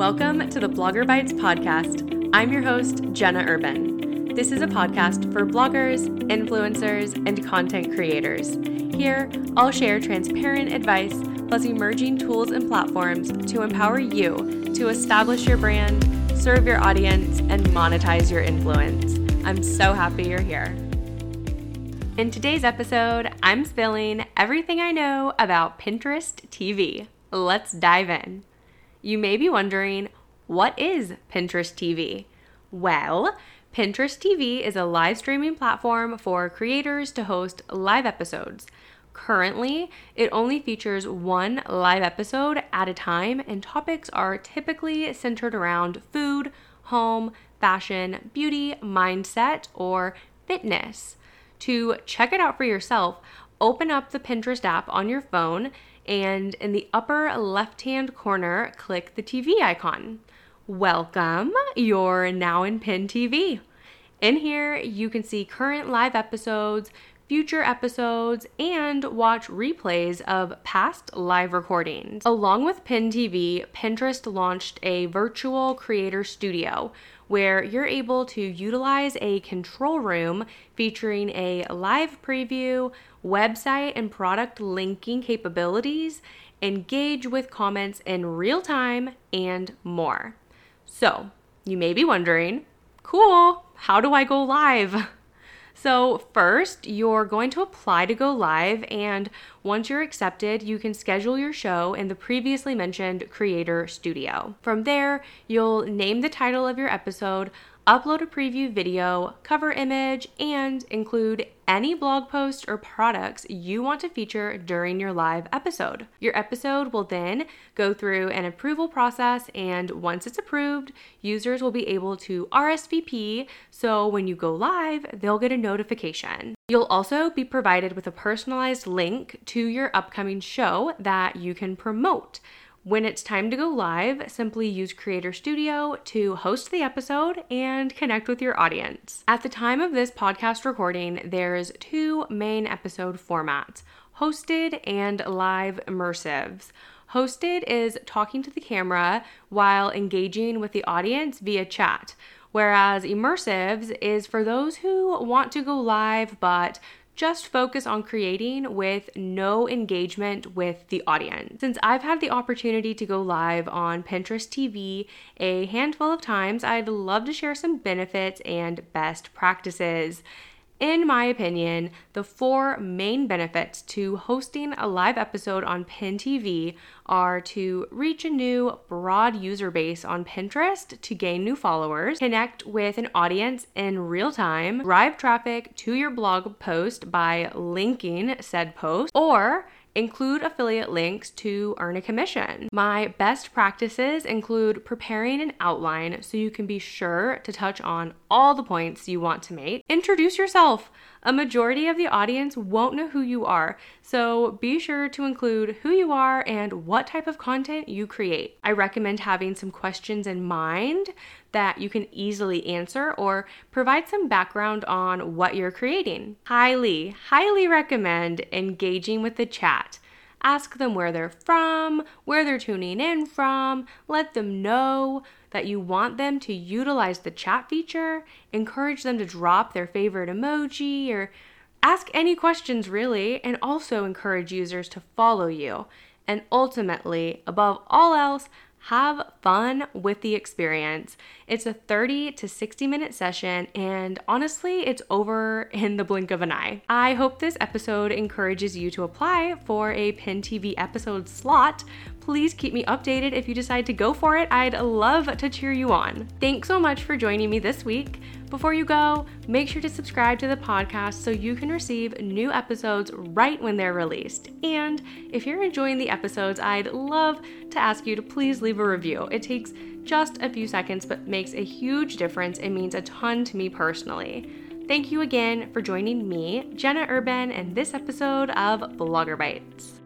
Welcome to the Blogger Bytes podcast. I'm your host, Jenna Urban. This is a podcast for bloggers, influencers, and content creators. Here, I'll share transparent advice plus emerging tools and platforms to empower you to establish your brand, serve your audience, and monetize your influence. I'm so happy you're here. In today's episode, I'm spilling everything I know about Pinterest TV. Let's dive in. You may be wondering, what is Pinterest TV? Well, Pinterest TV is a live streaming platform for creators to host live episodes. Currently, it only features one live episode at a time, and topics are typically centered around food, home, fashion, beauty, mindset, or fitness. To check it out for yourself, open up the Pinterest app on your phone and in the upper left hand corner, click the TV icon. Welcome, you're now in Pin TV. In here, you can see current live episodes, future episodes, and watch replays of past live recordings. Along with Pin TV, Pinterest launched a virtual creator studio where you're able to utilize a control room featuring a live preview, website and product linking capabilities, engage with comments in real time, and more. So, you may be wondering, cool, how do I go live? So, first, you're going to apply to go live, and once you're accepted, you can schedule your show in the previously mentioned Creator Studio. From there, you'll name the title of your episode, upload a preview video, cover image, and include any blog post or products you want to feature during your live episode. Your episode will then go through an approval process, and once it's approved, users will be able to RSVP so when you go live, they'll get a notification. You'll also be provided with a personalized link to your upcoming show that you can promote. When it's time to go live, simply use Creator Studio to host the episode and connect with your audience. At the time of this podcast recording, there's two main episode formats hosted and live immersives. Hosted is talking to the camera while engaging with the audience via chat, whereas immersives is for those who want to go live but just focus on creating with no engagement with the audience. Since I've had the opportunity to go live on Pinterest TV a handful of times, I'd love to share some benefits and best practices. In my opinion, the four main benefits to hosting a live episode on Pin TV are to reach a new broad user base on Pinterest to gain new followers, connect with an audience in real time, drive traffic to your blog post by linking said post, or Include affiliate links to earn a commission. My best practices include preparing an outline so you can be sure to touch on all the points you want to make. Introduce yourself. A majority of the audience won't know who you are, so be sure to include who you are and what type of content you create. I recommend having some questions in mind that you can easily answer or provide some background on what you're creating. Highly, highly recommend engaging with the chat. Ask them where they're from, where they're tuning in from, let them know that you want them to utilize the chat feature, encourage them to drop their favorite emoji or ask any questions really, and also encourage users to follow you. And ultimately, above all else, have fun with the experience. It's a 30 to 60 minute session, and honestly, it's over in the blink of an eye. I hope this episode encourages you to apply for a Pin TV episode slot. Please keep me updated if you decide to go for it. I'd love to cheer you on. Thanks so much for joining me this week. Before you go, make sure to subscribe to the podcast so you can receive new episodes right when they're released. And if you're enjoying the episodes, I'd love to ask you to please leave a review. It takes just a few seconds but makes a huge difference and means a ton to me personally. Thank you again for joining me, Jenna Urban, in this episode of Blogger Bytes.